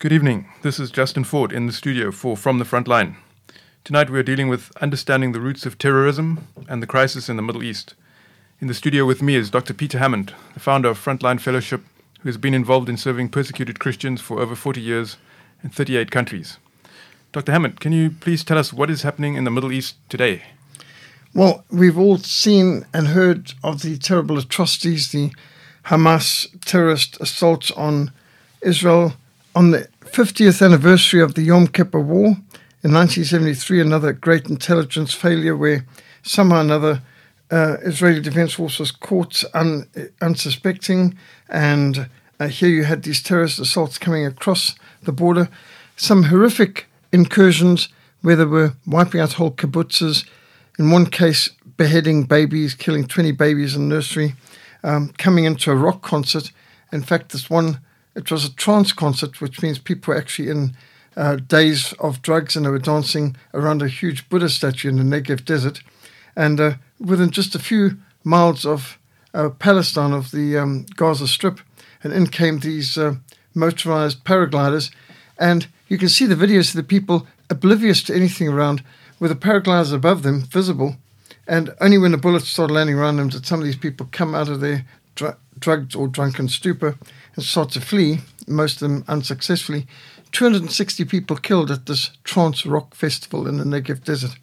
Good evening. This is Justin Ford in the studio for From the Front Line. Tonight we are dealing with understanding the roots of terrorism and the crisis in the Middle East. In the studio with me is Dr. Peter Hammond, the founder of Frontline Fellowship, who has been involved in serving persecuted Christians for over 40 years in 38 countries. Dr. Hammond, can you please tell us what is happening in the Middle East today? Well, we've all seen and heard of the terrible atrocities, the Hamas terrorist assaults on Israel on the 50th anniversary of the Yom Kippur War in 1973, another great intelligence failure where somehow or another uh, Israeli Defense Force was caught un, unsuspecting, and uh, here you had these terrorist assaults coming across the border. Some horrific incursions where they were wiping out whole kibbutzes. In one case, beheading babies, killing 20 babies in nursery, um, coming into a rock concert. In fact, this one, it was a trance concert, which means people were actually in uh, daze of drugs and they were dancing around a huge Buddha statue in the Negev desert. And uh, within just a few miles of uh, Palestine, of the um, Gaza Strip, and in came these uh, motorized paragliders. And you can see the videos of the people oblivious to anything around, with the paragliders above them visible. And only when the bullets started landing around them did some of these people come out of their dr- drugged or drunken stupor start to flee, most of them unsuccessfully. 260 people killed at this trance rock festival in the Negev desert.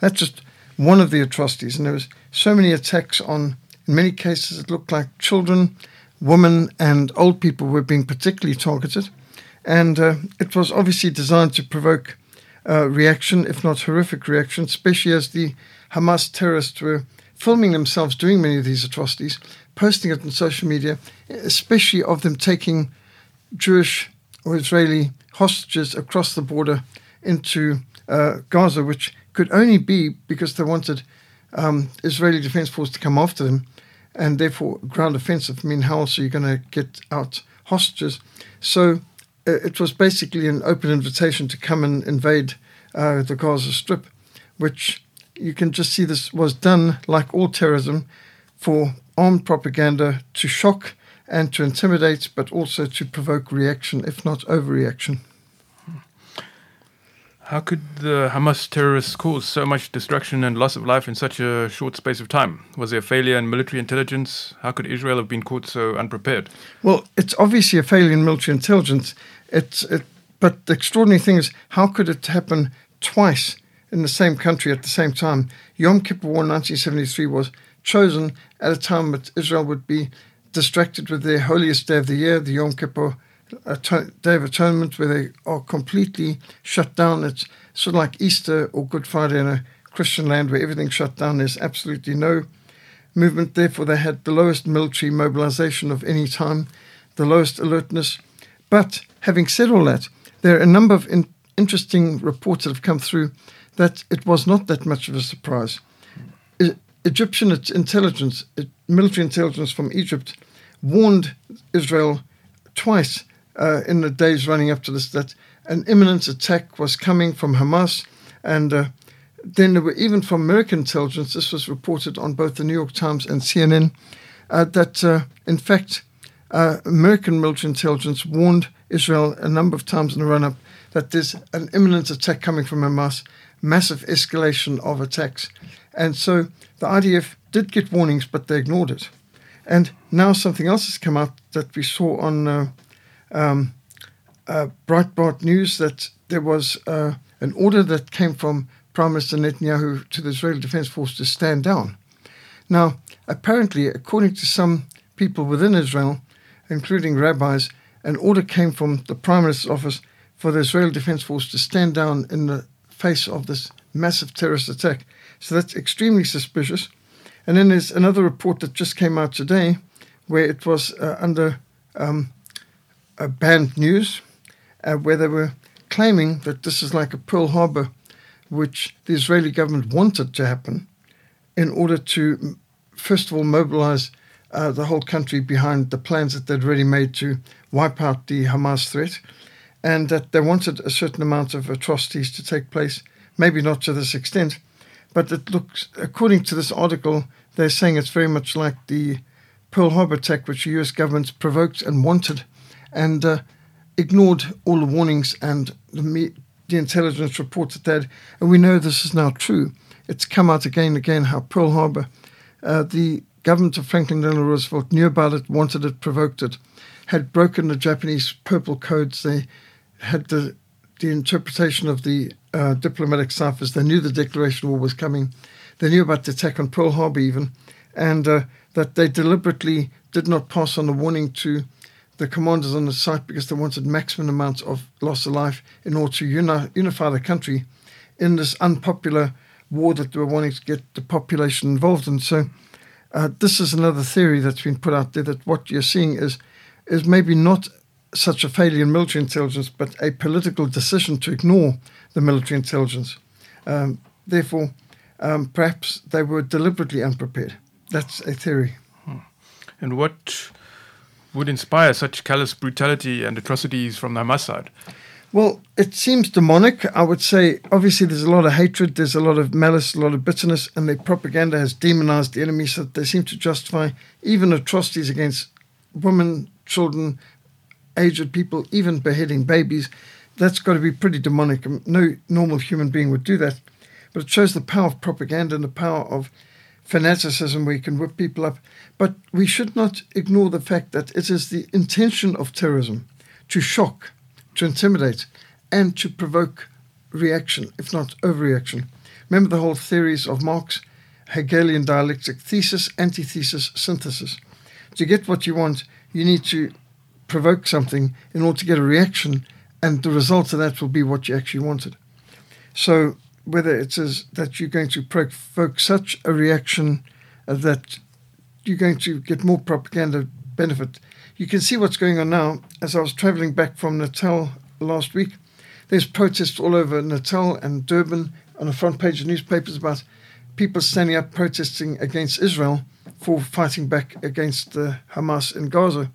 That's just one of the atrocities. And there was so many attacks on, in many cases, it looked like children, women, and old people were being particularly targeted. And uh, it was obviously designed to provoke uh, reaction, if not horrific reaction, especially as the Hamas terrorists were filming themselves doing many of these atrocities, posting it on social media, especially of them taking Jewish or Israeli hostages across the border into uh, Gaza, which could only be because they wanted um, Israeli Defense Force to come after them, and therefore ground offensive. I mean, how else are you going to get out hostages? So uh, it was basically an open invitation to come and invade uh, the Gaza Strip, which you can just see this was done like all terrorism for armed propaganda to shock and to intimidate, but also to provoke reaction, if not overreaction. How could the Hamas terrorists cause so much destruction and loss of life in such a short space of time? Was there a failure in military intelligence? How could Israel have been caught so unprepared? Well, it's obviously a failure in military intelligence. It's, it, but the extraordinary thing is, how could it happen twice in the same country at the same time? Yom Kippur War 1973 was chosen at a time that Israel would be distracted with their holiest day of the year, the Yom Kippur Day of Atonement, where they are completely shut down. It's sort of like Easter or Good Friday in a Christian land where everything's shut down. There's absolutely no movement. Therefore, they had the lowest military mobilization of any time, the lowest alertness. But having said all that, there are a number of in- interesting reports that have come through that it was not that much of a surprise. Egyptian intelligence, military intelligence from Egypt, warned Israel twice uh, in the days running up to this that an imminent attack was coming from Hamas. And uh, then there were even from American intelligence, this was reported on both the New York Times and CNN, uh, that uh, in fact, uh, American military intelligence warned Israel a number of times in the run up that there's an imminent attack coming from Hamas, massive escalation of attacks. And so the IDF did get warnings, but they ignored it. And now something else has come out that we saw on uh, um, uh, Breitbart News that there was uh, an order that came from Prime Minister Netanyahu to the Israeli Defense Force to stand down. Now, apparently, according to some people within Israel, including rabbis, an order came from the Prime Minister's office for the Israeli Defense Force to stand down in the face of this massive terrorist attack. So that's extremely suspicious. And then there's another report that just came out today where it was uh, under um, banned news, uh, where they were claiming that this is like a Pearl Harbor, which the Israeli government wanted to happen in order to, first of all, mobilize uh, the whole country behind the plans that they'd already made to wipe out the Hamas threat, and that they wanted a certain amount of atrocities to take place, maybe not to this extent, but it looks, according to this article, they're saying it's very much like the Pearl Harbor attack, which the US government provoked and wanted and uh, ignored all the warnings and the, the intelligence reports that they had, and we know this is now true. It's come out again and again how Pearl Harbor, uh, the government of Franklin Delano Roosevelt knew about it, wanted it, provoked it, had broken the Japanese purple codes. They had the the interpretation of the uh, diplomatic ciphers. They knew the declaration of war was coming. They knew about the attack on Pearl Harbor even, and uh, that they deliberately did not pass on the warning to the commanders on the site because they wanted maximum amounts of loss of life in order to uni- unify the country in this unpopular war that they were wanting to get the population involved in. So uh, this is another theory that's been put out there that what you're seeing is is maybe not such a failure in military intelligence, but a political decision to ignore the military intelligence. Um, therefore, um, perhaps they were deliberately unprepared. That's a theory. And what would inspire such callous brutality and atrocities from the Hamas side? Well, it seems demonic. I would say, obviously, there's a lot of hatred, there's a lot of malice, a lot of bitterness, and their propaganda has demonized the enemy so that they seem to justify even atrocities against women, children, aged people, even beheading babies. That's got to be pretty demonic. No normal human being would do that. But it shows the power of propaganda and the power of fanaticism where you can whip people up. But we should not ignore the fact that it is the intention of terrorism to shock, to intimidate, and to provoke reaction, if not overreaction. Remember the whole theories of Marx, Hegelian dialectic thesis, antithesis, synthesis. To get what you want, you need to provoke something in order to get a reaction, and the result of that will be what you actually wanted. So whether it is that you're going to provoke such a reaction uh, that you're going to get more propaganda benefit. You can see what's going on now. As I was traveling back from Natal last week, there's protests all over Natal and Durban on the front page of newspapers about people standing up protesting against Israel for fighting back against the Hamas in Gaza.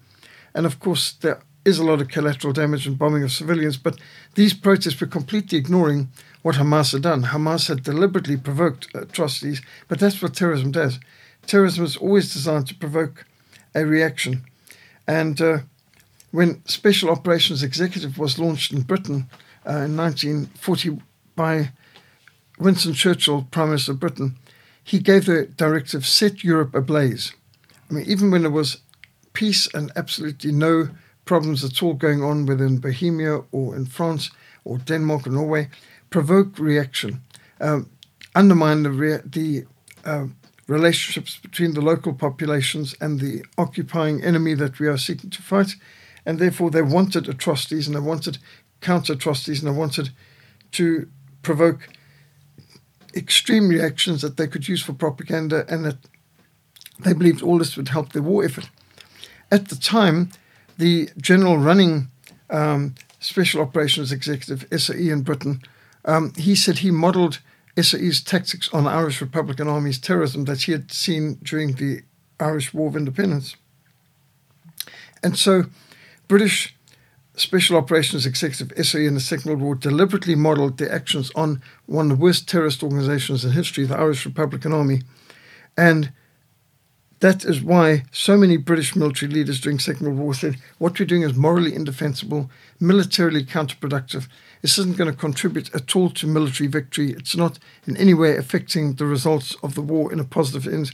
And of course, there is a lot of collateral damage and bombing of civilians, but these protests were completely ignoring what Hamas had done. Hamas had deliberately provoked atrocities, but that's what terrorism does. Terrorism is always designed to provoke a reaction. And uh, when Special Operations Executive was launched in Britain uh, in 1940 by Winston Churchill, Prime Minister of Britain, he gave the directive set Europe ablaze. I mean, even when there was peace and absolutely no problems at all going on within Bohemia or in France or Denmark or Norway, provoke reaction, um, undermine the, rea- the uh, relationships between the local populations and the occupying enemy that we are seeking to fight. And therefore, they wanted atrocities and they wanted counter atrocities and they wanted to provoke extreme reactions that they could use for propaganda and that they believed all this would help their war effort. At the time, the general running um, Special Operations Executive, SOE in Britain, um, he said he modeled SOE's tactics on Irish Republican Army's terrorism that he had seen during the Irish War of Independence. And so, British Special Operations Executive SOE in the Second World War deliberately modeled their actions on one of the worst terrorist organizations in history, the Irish Republican Army. And that is why so many British military leaders during Second World War said what we're doing is morally indefensible, militarily counterproductive. This isn't going to contribute at all to military victory. It's not in any way affecting the results of the war in a positive end,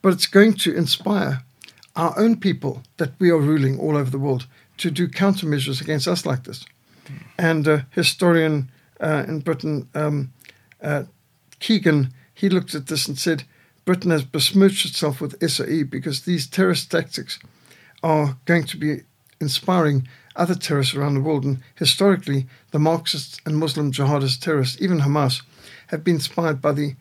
but it's going to inspire our own people that we are ruling all over the world to do countermeasures against us like this. And a historian uh, in Britain, um, uh, Keegan, he looked at this and said, Britain has besmirched itself with SOE because these terrorist tactics are going to be inspiring other terrorists around the world. And historically, the Marxists and Muslim jihadist terrorists, even Hamas, have been inspired by the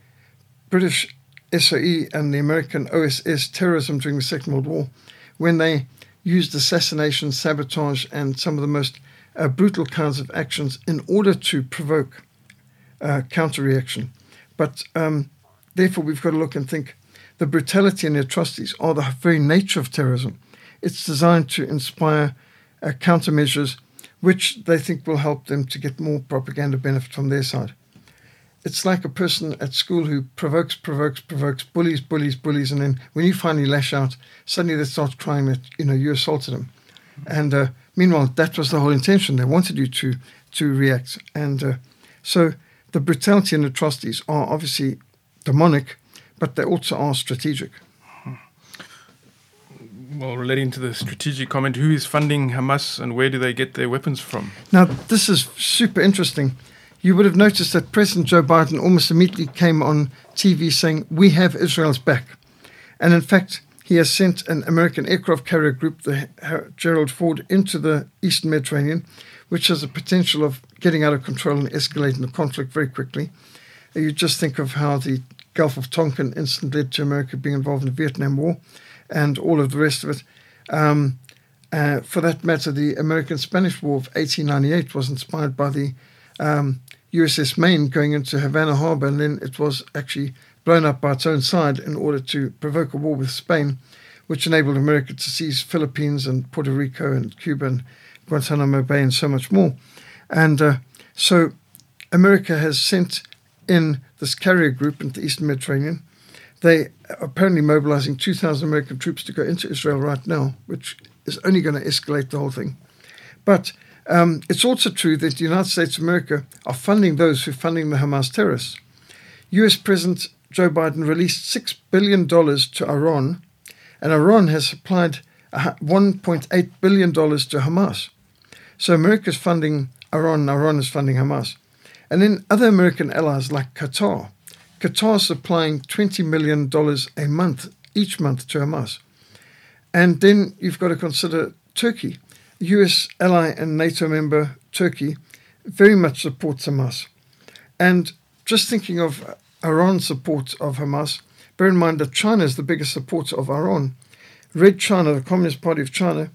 British SOE and the American OSS terrorism during the Second World War when they used assassination, sabotage, and some of the most uh, brutal kinds of actions in order to provoke uh, counter reaction. But um, therefore, we've got to look and think the brutality and the atrocities are the very nature of terrorism. It's designed to inspire uh, countermeasures which they think will help them to get more propaganda benefit from their side. It's like a person at school who provokes, provokes, provokes, bullies, bullies, bullies, and then when you finally lash out, suddenly they start crying that you know you assaulted them. And uh, meanwhile, that was the whole intention. They wanted you to to react. And uh, so the brutality and atrocities are obviously demonic, but they also are strategic. Well, relating to the strategic comment, who is funding Hamas and where do they get their weapons from? Now, this is super interesting. You would have noticed that President Joe Biden almost immediately came on TV saying, We have Israel's back. And in fact, he has sent an American aircraft carrier group, the Gerald Ford, into the eastern Mediterranean, which has a potential of getting out of control and escalating the conflict very quickly. You just think of how the Gulf of Tonkin incident led to America being involved in the Vietnam War and all of the rest of it. Um, uh, for that matter, the American Spanish War of 1898 was inspired by the um, USS Maine going into Havana Harbor, and then it was actually blown up by its own side in order to provoke a war with Spain, which enabled America to seize Philippines and Puerto Rico and Cuba and Guantanamo Bay and so much more. And uh, so America has sent in this carrier group into the Eastern Mediterranean they are apparently mobilizing 2,000 American troops to go into Israel right now, which is only going to escalate the whole thing. But um, it's also true that the United States of America are funding those who are funding the Hamas terrorists. US President Joe Biden released $6 billion to Iran, and Iran has supplied $1.8 billion to Hamas. So America is funding Iran, and Iran is funding Hamas. And then other American allies like Qatar Qatar supplying $20 million a month, each month to Hamas. And then you've got to consider Turkey. US ally and NATO member Turkey very much supports Hamas. And just thinking of Iran's support of Hamas, bear in mind that China is the biggest supporter of Iran. Red China, the Communist Party of China,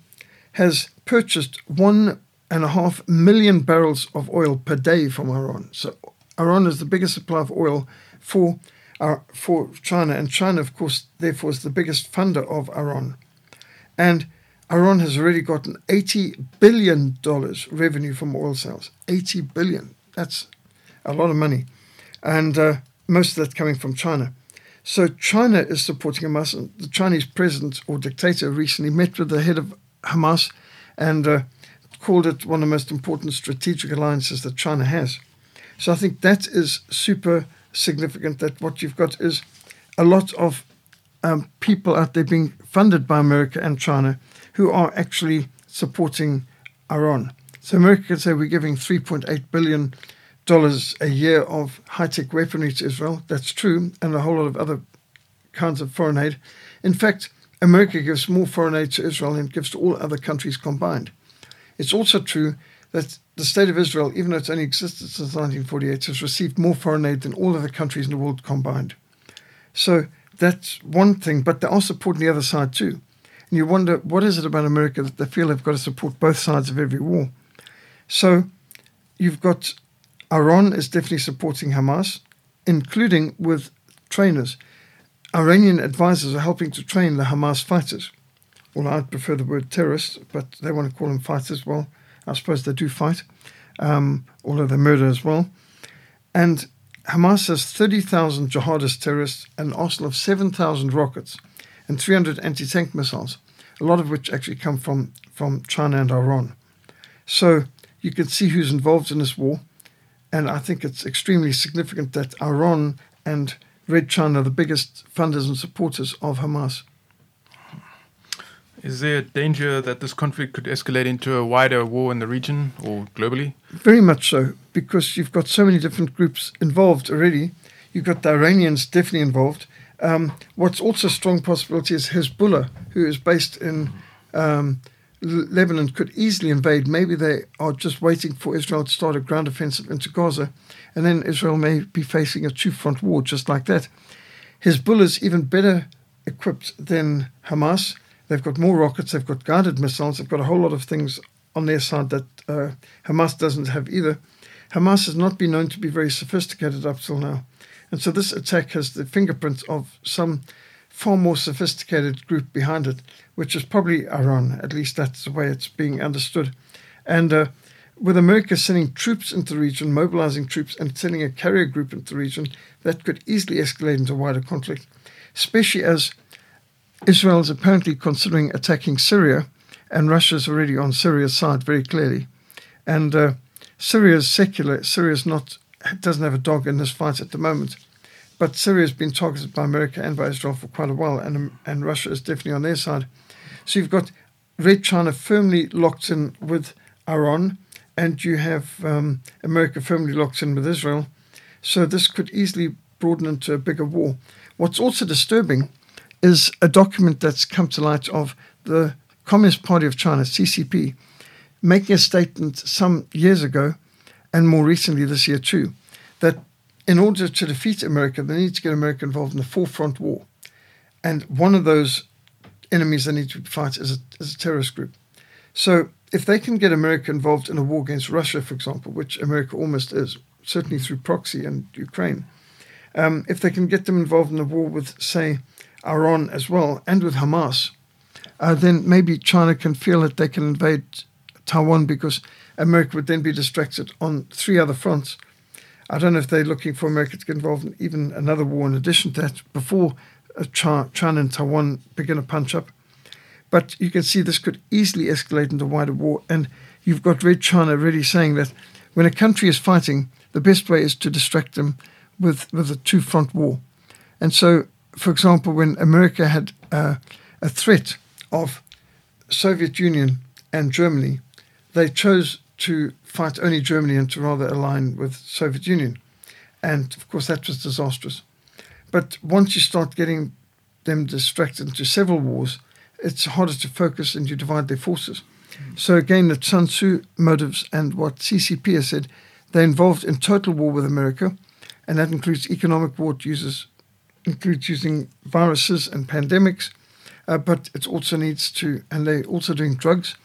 has purchased one and a half million barrels of oil per day from Iran. So Iran is the biggest supplier of oil for uh, for China, and China, of course, therefore, is the biggest funder of Iran, and Iran has already gotten eighty billion dollars revenue from oil sales. Eighty billion. That's a lot of money, and uh, most of that coming from China. So China is supporting Hamas. The Chinese president or dictator recently met with the head of Hamas and uh, called it one of the most important strategic alliances that China has. So I think that is super significant that what you've got is a lot of um, people out there being funded by America and China who are actually supporting Iran. So America can say we're giving 3.8 billion dollars a year of high-tech weaponry to Israel. That's true, and a whole lot of other kinds of foreign aid. In fact, America gives more foreign aid to Israel than it gives to all other countries combined. It's also true that the state of Israel, even though it's only existed since 1948, has received more foreign aid than all other countries in the world combined. So that's one thing, but they are supporting the other side too. And you wonder, what is it about America that they feel they've got to support both sides of every war? So you've got Iran is definitely supporting Hamas, including with trainers. Iranian advisors are helping to train the Hamas fighters. Well, I'd prefer the word terrorists, but they want to call them fighters. As well, I suppose they do fight, um, although they murder as well. And Hamas has 30,000 jihadist terrorists, an arsenal of 7,000 rockets, and 300 anti tank missiles, a lot of which actually come from, from China and Iran. So you can see who's involved in this war. And I think it's extremely significant that Iran and Red China are the biggest funders and supporters of Hamas. Is there a danger that this conflict could escalate into a wider war in the region or globally? Very much so, because you've got so many different groups involved already. You've got the Iranians definitely involved. Um, what's also a strong possibility is Hezbollah, who is based in um, Lebanon, could easily invade. Maybe they are just waiting for Israel to start a ground offensive into Gaza, and then Israel may be facing a two front war just like that. Hezbollah is even better equipped than Hamas They've got more rockets, they've got guided missiles, they've got a whole lot of things on their side that uh, Hamas doesn't have either. Hamas has not been known to be very sophisticated up till now. And so this attack has the fingerprints of some far more sophisticated group behind it, which is probably Iran. At least that's the way it's being understood. And uh, with America sending troops into the region, mobilizing troops, and sending a carrier group into the region, that could easily escalate into wider conflict, especially as Israel is apparently considering attacking Syria, and Russia's already on Syria's side very clearly. And uh, Syria is secular. Syria not doesn't have a dog in this fight at the moment. But Syria has been targeted by America and by Israel for quite a while, and and Russia is definitely on their side. So you've got Red China firmly locked in with Iran, and you have um, America firmly locked in with Israel. So this could easily broaden into a bigger war. What's also disturbing is a document that's come to light of the Communist Party of China, CCP, making a statement some years ago, and more recently this year too, that in order to defeat America, they need to get America involved in the forefront war. And one of those enemies they need to fight is a, is a terrorist group. So if they can get America involved in a war against Russia, for example, which America almost is, certainly through proxy and Ukraine, um, if they can get them involved in a war with, say, Iran as well, and with Hamas, uh, then maybe China can feel that they can invade Taiwan because America would then be distracted on three other fronts. I don't know if they're looking for America to get involved in even another war in addition to that before uh, China and Taiwan begin a punch up. But you can see this could easily escalate into wider war. And you've got Red China really saying that when a country is fighting, the best way is to distract them with, with a two front war. And so, for example, when America had uh, a threat of Soviet Union and Germany, they chose to fight only Germany and to rather align with Soviet Union. And of course, that was disastrous. But once you start getting them distracted into several wars, it's harder to focus and you divide their forces. So again, the Sun Tzu motives and what CCP has said, they're involved in total war with America, and that includes economic war. Uses includes using viruses and pandemics, uh, but it also needs to, and they're also doing drugs.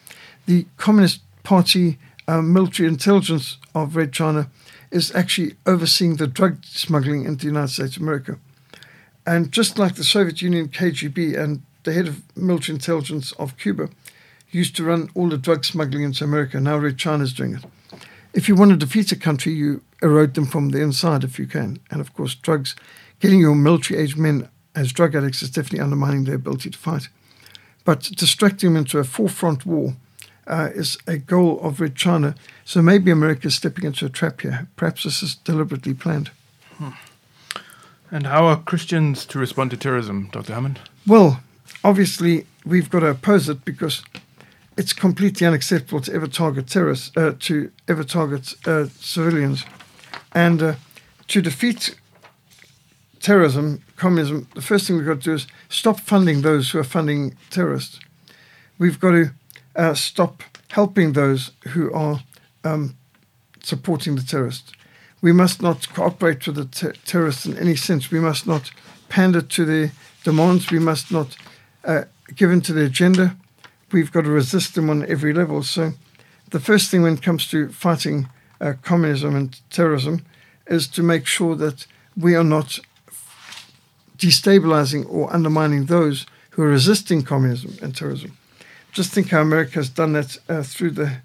The Communist Party uh, military intelligence of Red China is actually overseeing the drug smuggling into the United States of America. And just like the Soviet Union KGB and the head of military intelligence of Cuba used to run all the drug smuggling into America, now Red China is doing it. If you want to defeat a country, you erode them from the inside if you can. And of course, drugs, getting your military aged men as drug addicts is definitely undermining their ability to fight. But distracting them into a forefront war uh, is a goal of Red China. So maybe America is stepping into a trap here. Perhaps this is deliberately planned. Hmm. And how are Christians to respond to terrorism, Dr. Hammond? Well, obviously, we've got to oppose it because it's completely unacceptable to ever target terrorists, uh, to ever target uh, civilians. And uh, to defeat terrorism, communism, the first thing we've got to do is stop funding those who are funding terrorists. We've got to uh, stop helping those who are um, supporting the terrorists. We must not cooperate with the ter- terrorists in any sense. We must not pander to their demands. We must not uh, give in to their agenda. We've got to resist them on every level. So, the first thing when it comes to fighting uh, communism and terrorism is to make sure that we are not destabilizing or undermining those who are resisting communism and terrorism just think how America has done that uh, through the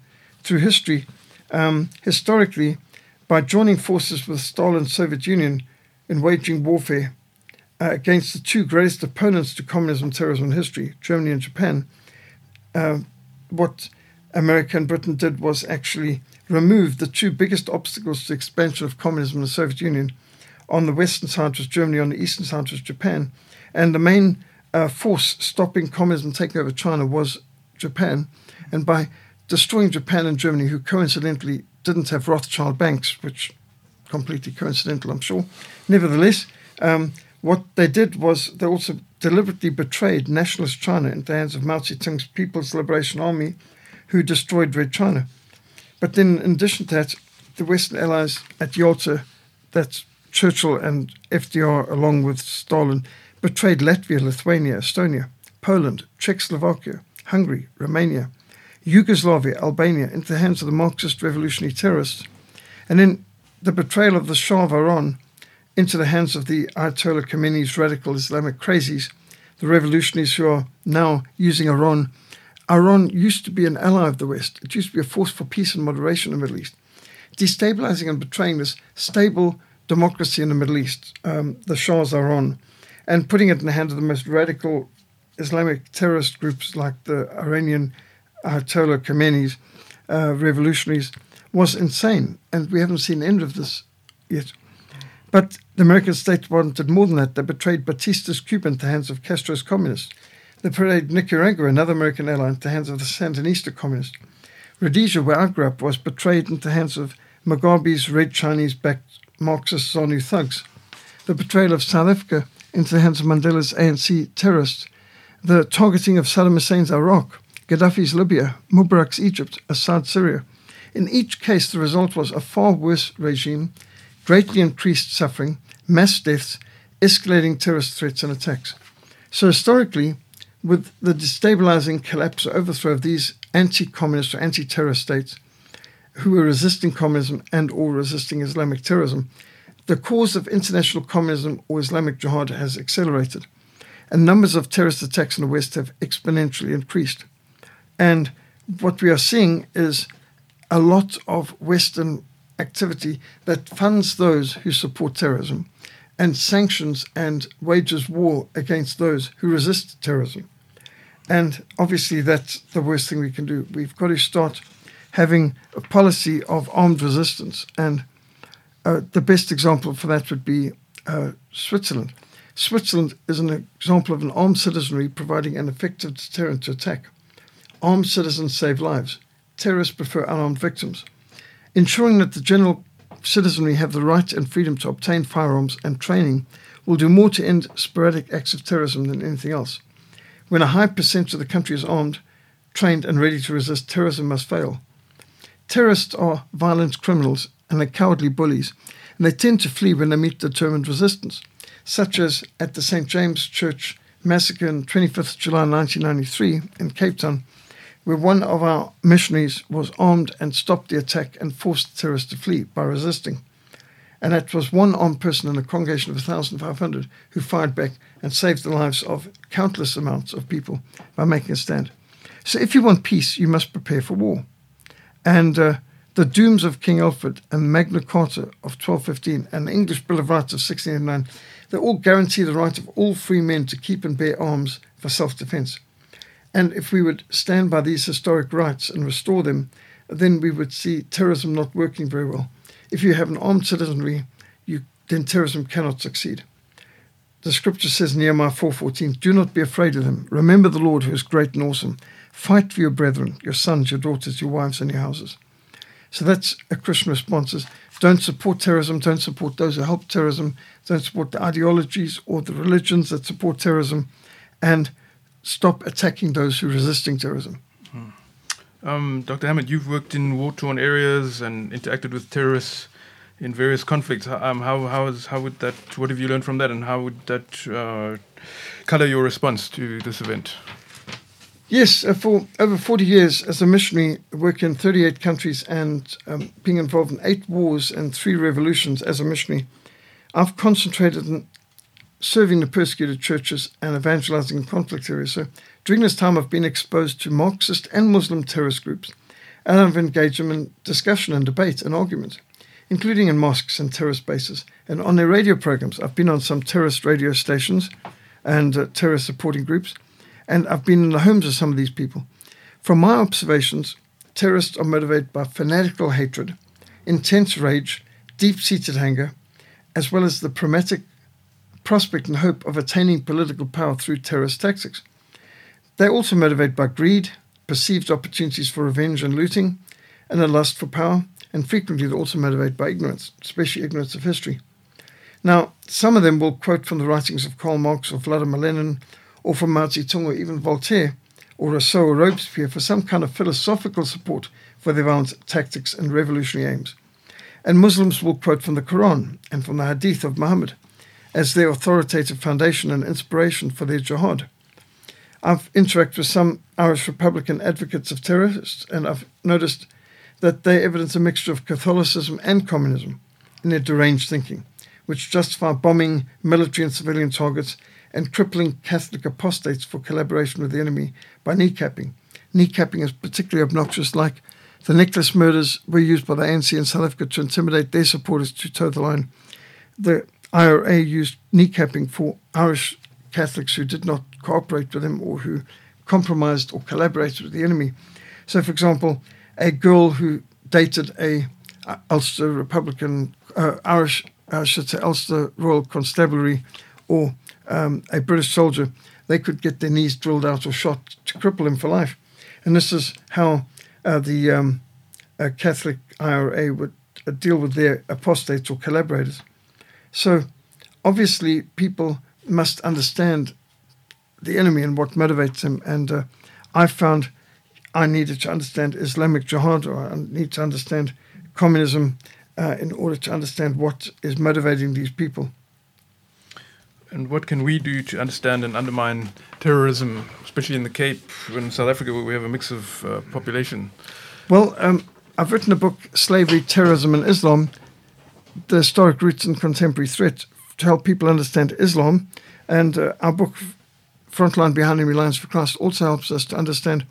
through history. Um, historically, by joining forces with Stalin's Soviet Union in waging warfare uh, against the two greatest opponents to communism and terrorism in history, Germany and Japan, uh, what America and Britain did was actually remove the two biggest obstacles to expansion of communism in the Soviet Union. On the western side was Germany, on the eastern side was Japan. And the main uh, force stopping communism taking over China was Japan, and by destroying Japan and Germany, who coincidentally didn't have Rothschild banks, which completely coincidental, I'm sure. Nevertheless, um, what they did was they also deliberately betrayed nationalist China into the hands of Mao Zedong's People's Liberation Army, who destroyed Red China. But then, in addition to that, the Western allies at Yalta, that's Churchill and FDR, along with Stalin, betrayed Latvia, Lithuania, Estonia, Poland, Czechoslovakia, Hungary, Romania, Yugoslavia, Albania into the hands of the Marxist revolutionary terrorists, and then the betrayal of the Shah of Iran into the hands of the Ayatollah Khomeini's radical Islamic crazies, the revolutionaries who are now using Iran. Iran used to be an ally of the West. It used to be a force for peace and moderation in the Middle East. Destabilizing and betraying this stable democracy in the Middle East, um, the Shah's Iran, and putting it in the hands of the most radical Islamic terrorist groups like the Iranian Ayatollah Khomeini's uh, revolutionaries was insane, and we haven't seen the end of this yet. But the American State did more than that. They betrayed Batista's Cuba into the hands of Castro's communists. They betrayed Nicaragua, another American ally, into the hands of the Sandinista communists. Rhodesia, where I grew up, was betrayed into the hands of Mugabe's red Chinese-backed Marxist ZANU thugs. The betrayal of South Africa into the hands of Mandela's ANC terrorists. The targeting of Saddam Hussein's Iraq, Gaddafi's Libya, Mubarak's Egypt, Assad's Syria. In each case, the result was a far worse regime, greatly increased suffering, mass deaths, escalating terrorist threats and attacks. So, historically, with the destabilizing collapse or overthrow of these anti-communist or anti-terrorist states who were resisting communism and or resisting Islamic terrorism, the cause of international communism or Islamic jihad has accelerated, and numbers of terrorist attacks in the West have exponentially increased. And what we are seeing is a lot of Western activity that funds those who support terrorism and sanctions and wages war against those who resist terrorism. And obviously, that's the worst thing we can do. We've got to start having a policy of armed resistance. And uh, the best example for that would be uh, Switzerland. Switzerland is an example of an armed citizenry providing an effective deterrent to attack. Armed citizens save lives. Terrorists prefer unarmed victims. Ensuring that the general citizenry have the right and freedom to obtain firearms and training will do more to end sporadic acts of terrorism than anything else. When a high percentage of the country is armed, trained, and ready to resist, terrorism must fail. Terrorists are violent criminals and they're cowardly bullies, and they tend to flee when they meet determined resistance, such as at the St. James Church massacre on 25th July 1993 in Cape Town, where one of our missionaries was armed and stopped the attack and forced the terrorists to flee by resisting. And that was one armed person in a congregation of 1,500 who fired back and saved the lives of countless amounts of people by making a stand. So, if you want peace, you must prepare for war. And uh, the dooms of King Alfred and Magna Carta of 1215 and the English Bill of Rights of 1689, they all guarantee the right of all free men to keep and bear arms for self defense. And if we would stand by these historic rights and restore them, then we would see terrorism not working very well. If you have an armed citizenry, you, then terrorism cannot succeed. The scripture says in Nehemiah 4.14, Do not be afraid of them. Remember the Lord who is great and awesome. Fight for your brethren, your sons, your daughters, your wives, and your houses. So that's a Christian response is don't support terrorism, don't support those who help terrorism, don't support the ideologies or the religions that support terrorism, and stop attacking those who are resisting terrorism. Hmm. Um, Dr. Hammond, you've worked in war-torn areas and interacted with terrorists in various conflicts. Um, how how is how would that? What have you learned from that, and how would that uh, color your response to this event? Yes, uh, for over 40 years as a missionary, working in 38 countries and um, being involved in eight wars and three revolutions as a missionary, I've concentrated on serving the persecuted churches and evangelizing in conflict areas. So during this time, I've been exposed to Marxist and Muslim terrorist groups, and I've engaged them in discussion and debate and argument, including in mosques and terrorist bases. And on their radio programs, I've been on some terrorist radio stations and uh, terrorist supporting groups, and I've been in the homes of some of these people. From my observations, terrorists are motivated by fanatical hatred, intense rage, deep seated anger, as well as the pragmatic prospect and hope of attaining political power through terrorist tactics. They're also motivated by greed, perceived opportunities for revenge and looting, and a lust for power, and frequently they're also motivated by ignorance, especially ignorance of history. Now, some of them will quote from the writings of Karl Marx or Vladimir Lenin, or from Mao Zedong or even Voltaire, or Rousseau or Robespierre for some kind of philosophical support for their violent tactics and revolutionary aims. And Muslims will quote from the Quran and from the Hadith of Muhammad as their authoritative foundation and inspiration for their jihad. I've interacted with some Irish Republican advocates of terrorists, and I've noticed that they evidence a mixture of Catholicism and communism in their deranged thinking, which justify bombing military and civilian targets and crippling Catholic apostates for collaboration with the enemy by kneecapping. Kneecapping is particularly obnoxious, like the necklace murders were used by the ANC in South Africa to intimidate their supporters to toe the line. The IRA used kneecapping for Irish Catholics who did not cooperate with him or who compromised or collaborated with the enemy. So, for example, a girl who dated a uh, Ulster Republican, uh, Irish, I should say, Ulster Royal Constabulary, or um, a British soldier, they could get their knees drilled out or shot to cripple him for life. And this is how uh, the um, uh, Catholic IRA would uh, deal with their apostates or collaborators. So, obviously, people must understand the enemy and what motivates him. And uh, I found I needed to understand Islamic jihad, or I need to understand communism uh, in order to understand what is motivating these people. And what can we do to understand and undermine terrorism, especially in the Cape, in South Africa, where we have a mix of uh, population? Well, um, I've written a book, Slavery, Terrorism, and Islam The Historic Roots and Contemporary Threat, to help people understand Islam. And uh, our book, Frontline Behind Enemy Lines for Christ, also helps us to understand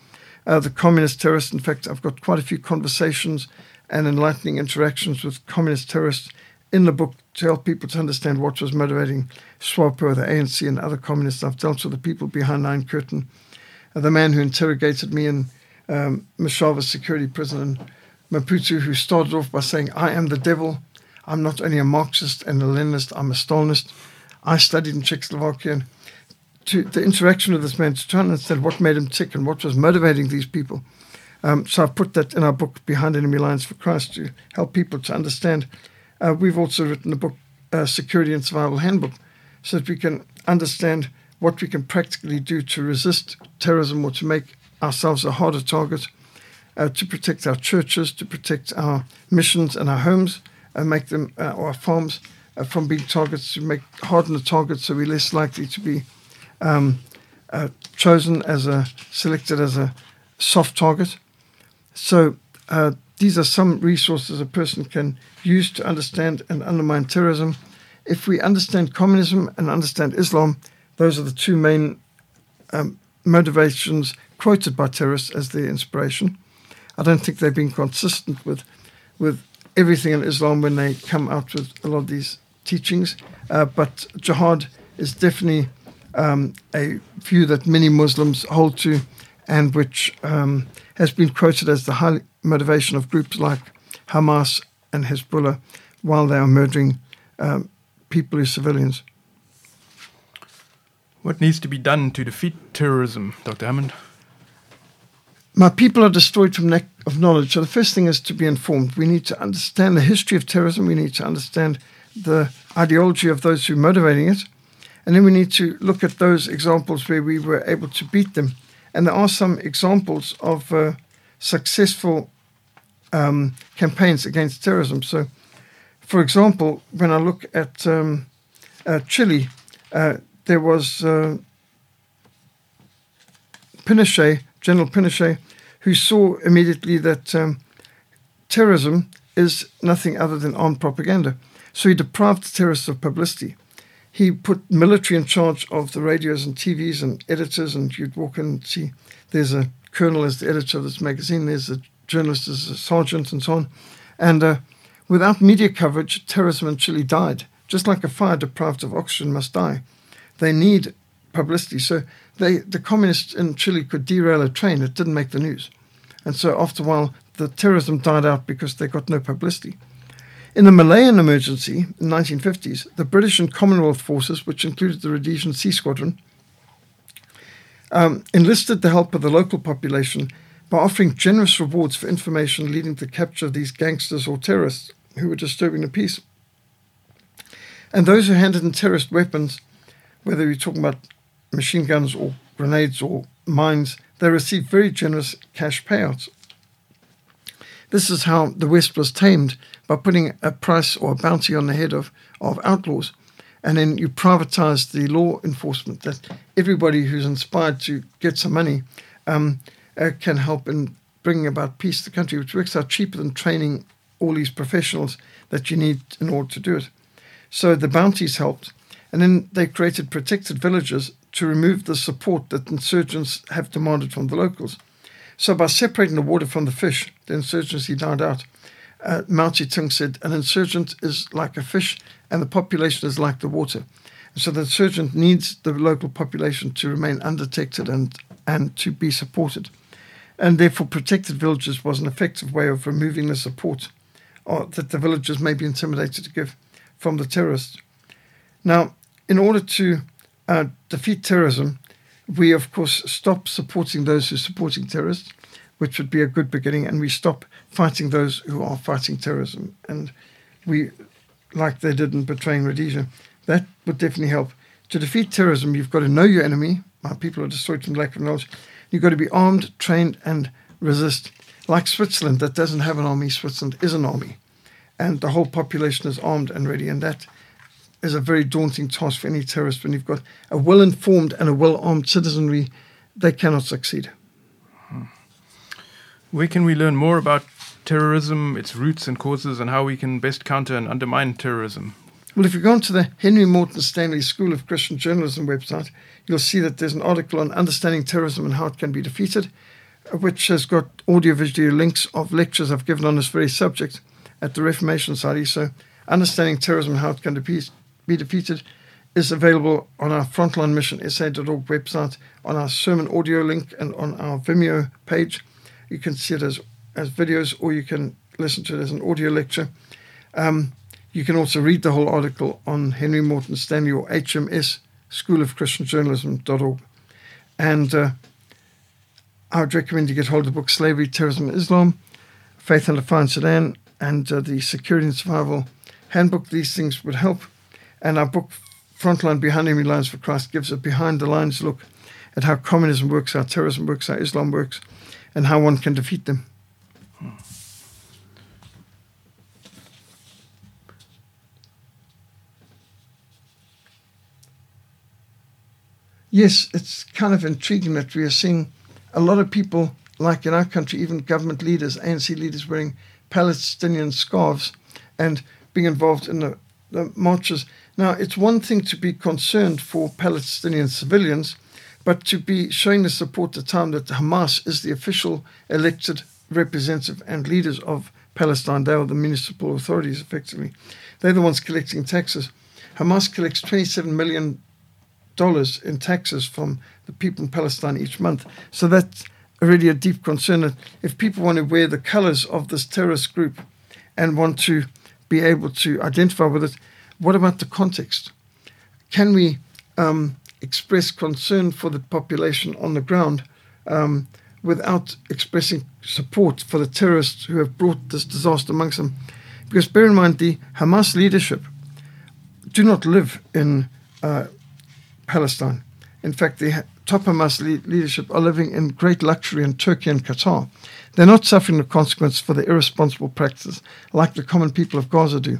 uh, the communist terrorists. In fact, I've got quite a few conversations and enlightening interactions with communist terrorists in the book to help people to understand what was motivating SWAPO, the ANC, and other communists. I've dealt with the people behind Iron Curtain, uh, the man who interrogated me in um, security prison in Maputo, who started off by saying, I am the devil. I'm not only a Marxist and a Leninist, I'm a Stalinist. I studied in Czechoslovakia. And to the interaction of this man to try and understand what made him tick and what was motivating these people. Um, so I've put that in our book, Behind Enemy Lines for Christ, to help people to understand. Uh, we've also written a book, uh, Security and Survival Handbook, so that we can understand what we can practically do to resist terrorism or to make ourselves a harder target, uh, to protect our churches, to protect our missions and our homes, and make them, uh, our farms, uh, from being targets, to make harden the targets so we're less likely to be um, uh, chosen as a, selected as a soft target. So uh, these are some resources a person can use to understand and undermine terrorism. If we understand communism and understand Islam, those are the two main um, motivations quoted by terrorists as their inspiration. I don't think they've been consistent with with everything in Islam when they come out with a lot of these teachings. Uh, but jihad is definitely um, a view that many Muslims hold to, and which um, has been quoted as the high motivation of groups like Hamas and Hezbollah while they are murdering um, people who are civilians. What needs to be done to defeat terrorism, Dr. Hammond? My people are destroyed from lack of knowledge. So the first thing is to be informed. We need to understand the history of terrorism. We need to understand the ideology of those who are motivating it. And then we need to look at those examples where we were able to beat them. And there are some examples of uh, successful um, campaigns against terrorism. So, for example, when I look at um, uh, Chile, uh, there was uh, Pinochet, General Pinochet, who saw immediately that um, terrorism is nothing other than armed propaganda. So he deprived the terrorists of publicity he put military in charge of the radios and TVs and editors, and you'd walk in and see there's a colonel as the editor of this magazine, there's a journalist as a sergeant, and so on. And uh, without media coverage, terrorism in Chile died, just like a fire deprived of oxygen must die. They need publicity. So they, the communists in Chile could derail a train, it didn't make the news. And so after a while, the terrorism died out because they got no publicity. In the Malayan emergency in the 1950s, the British and Commonwealth forces, which included the Rhodesian C Squadron, um, enlisted the help of the local population by offering generous rewards for information leading to the capture of these gangsters or terrorists who were disturbing the peace. And those who handed in terrorist weapons, whether you're talking about machine guns or grenades or mines, they received very generous cash payouts. This is how the West was tamed by putting a price or a bounty on the head of, of outlaws. And then you privatize the law enforcement that everybody who's inspired to get some money um, uh, can help in bringing about peace to the country, which works out cheaper than training all these professionals that you need in order to do it. So the bounties helped. And then they created protected villages to remove the support that insurgents have demanded from the locals. So by separating the water from the fish, the insurgency died out uh, Mao Zedong said, an insurgent is like a fish and the population is like the water. And so the insurgent needs the local population to remain undetected and, and to be supported. And therefore protected villages was an effective way of removing the support or that the villagers may be intimidated to give from the terrorists. Now, in order to uh, defeat terrorism, we of course stop supporting those who are supporting terrorists, which would be a good beginning, and we stop fighting those who are fighting terrorism. And we, like they did in betraying Rhodesia, that would definitely help. To defeat terrorism, you've got to know your enemy. My people are destroyed from lack of knowledge. You've got to be armed, trained, and resist. Like Switzerland, that doesn't have an army, Switzerland is an army. And the whole population is armed and ready. And that is a very daunting task for any terrorist. When you've got a well informed and a well armed citizenry, they cannot succeed. Hmm. Where can we learn more about terrorism, its roots and causes, and how we can best counter and undermine terrorism? Well, if you go onto the Henry Morton Stanley School of Christian Journalism website, you'll see that there's an article on understanding terrorism and how it can be defeated, which has got audio visual links of lectures I've given on this very subject at the Reformation Society. So, understanding terrorism and how it can be defeated is available on our Frontline Mission SA.org website, on our sermon audio link, and on our Vimeo page. You can see it as, as videos or you can listen to it as an audio lecture. Um, you can also read the whole article on Henry Morton Stanley or HMS School of Christian Journalism.org. And uh, I would recommend you get hold of the book Slavery, Terrorism, Islam, Faith and Defiance Sudan, and uh, the Security and Survival Handbook. These things would help. And our book, Frontline Behind Enemy Lines for Christ, gives a behind the lines look at how communism works, how terrorism works, how Islam works, and how one can defeat them. Hmm. Yes, it's kind of intriguing that we are seeing a lot of people, like in our country, even government leaders, ANC leaders, wearing Palestinian scarves and being involved in the, the marches. Now, it's one thing to be concerned for Palestinian civilians, but to be showing the support at the time that Hamas is the official elected representative and leaders of Palestine. They are the municipal authorities, effectively. They're the ones collecting taxes. Hamas collects 27 million dollars in taxes from the people in Palestine each month. So that's already a deep concern. If people want to wear the colors of this terrorist group and want to be able to identify with it, what about the context? Can we um, express concern for the population on the ground um, without expressing support for the terrorists who have brought this disaster amongst them? Because bear in mind, the Hamas leadership do not live in uh, Palestine. In fact, the top Hamas leadership are living in great luxury in Turkey and Qatar. They're not suffering the consequence for their irresponsible practices like the common people of Gaza do.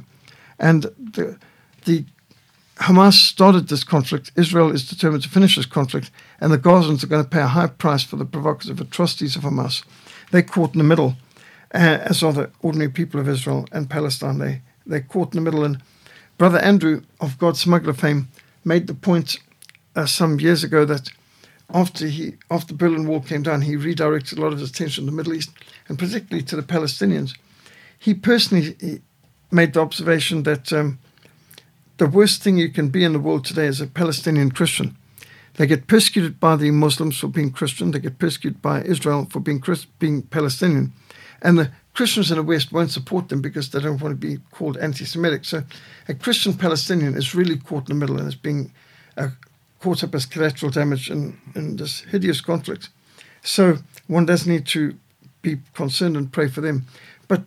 And the, the Hamas started this conflict. Israel is determined to finish this conflict, and the Gazans are going to pay a high price for the provocative atrocities of Hamas. They're caught in the middle, uh, as are the ordinary people of Israel and Palestine. They, they're caught in the middle. And Brother Andrew of God Smuggler fame made the point uh, some years ago that after he after the Berlin Wall came down, he redirected a lot of his attention to the Middle East and particularly to the Palestinians. He personally he made the observation that um, the worst thing you can be in the world today is a Palestinian Christian. They get persecuted by the Muslims for being Christian. They get persecuted by Israel for being being Palestinian, and the Christians in the West won't support them because they don't want to be called anti-Semitic. So, a Christian Palestinian is really caught in the middle and is being uh, caught up as collateral damage in, in this hideous conflict. So one does need to be concerned and pray for them. But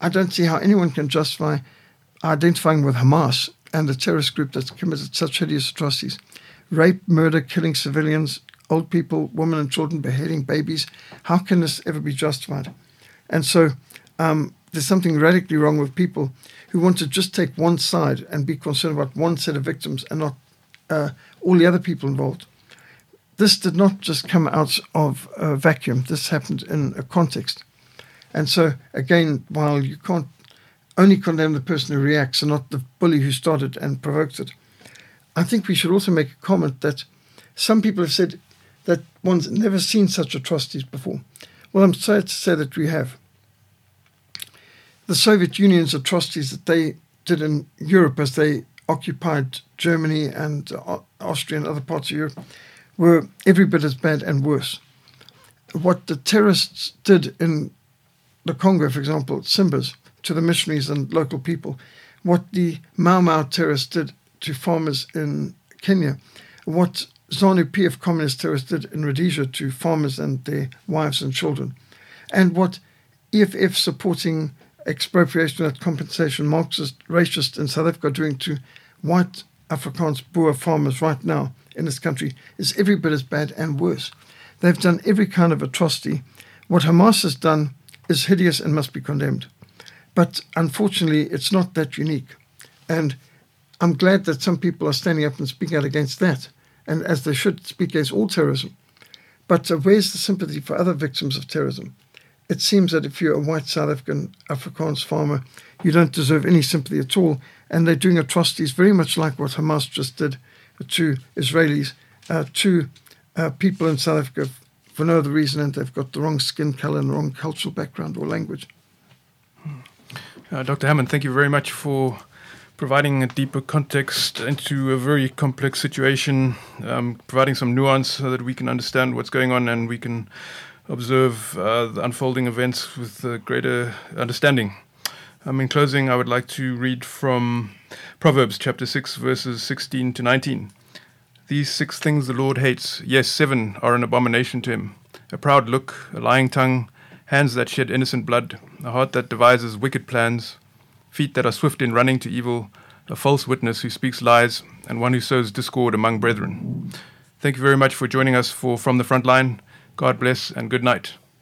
I don't see how anyone can justify identifying with Hamas and the terrorist group that's committed such hideous atrocities rape, murder, killing civilians, old people, women, and children, beheading babies. How can this ever be justified? And so um, there's something radically wrong with people who want to just take one side and be concerned about one set of victims and not uh, all the other people involved. This did not just come out of a vacuum. This happened in a context. And so, again, while you can't only condemn the person who reacts and not the bully who started and provoked it, I think we should also make a comment that some people have said that one's never seen such atrocities before. Well, I'm sorry to say that we have. The Soviet Union's atrocities that they did in Europe as they occupied Germany and uh, Austria and other parts of Europe were every bit as bad and worse. what the terrorists did in the Congo, for example, Simbas, to the missionaries and local people, what the Mau Mau terrorists did to farmers in Kenya, what ZANU PF communist terrorists did in Rhodesia to farmers and their wives and children, and what EFF supporting expropriation and compensation Marxist racist in South Africa doing to white Afrikaans Boer farmers right now in this country is every bit as bad and worse. They've done every kind of atrocity. What Hamas has done is hideous and must be condemned. But unfortunately, it's not that unique. And I'm glad that some people are standing up and speaking out against that, and as they should speak against all terrorism. But uh, where's the sympathy for other victims of terrorism? It seems that if you're a white South African Afrikaans farmer, you don't deserve any sympathy at all. And they're doing atrocities very much like what Hamas just did to Israelis, uh, to uh, people in South Africa for no other reason, and they've got the wrong skin color and the wrong cultural background or language. Uh, Dr. Hammond, thank you very much for providing a deeper context into a very complex situation, um, providing some nuance so that we can understand what's going on and we can observe uh, the unfolding events with greater understanding. Um, in closing, I would like to read from Proverbs chapter 6, verses 16 to 19. These six things the Lord hates, yes, seven are an abomination to him a proud look, a lying tongue, hands that shed innocent blood, a heart that devises wicked plans, feet that are swift in running to evil, a false witness who speaks lies, and one who sows discord among brethren. Thank you very much for joining us for From the Front Line. God bless and good night.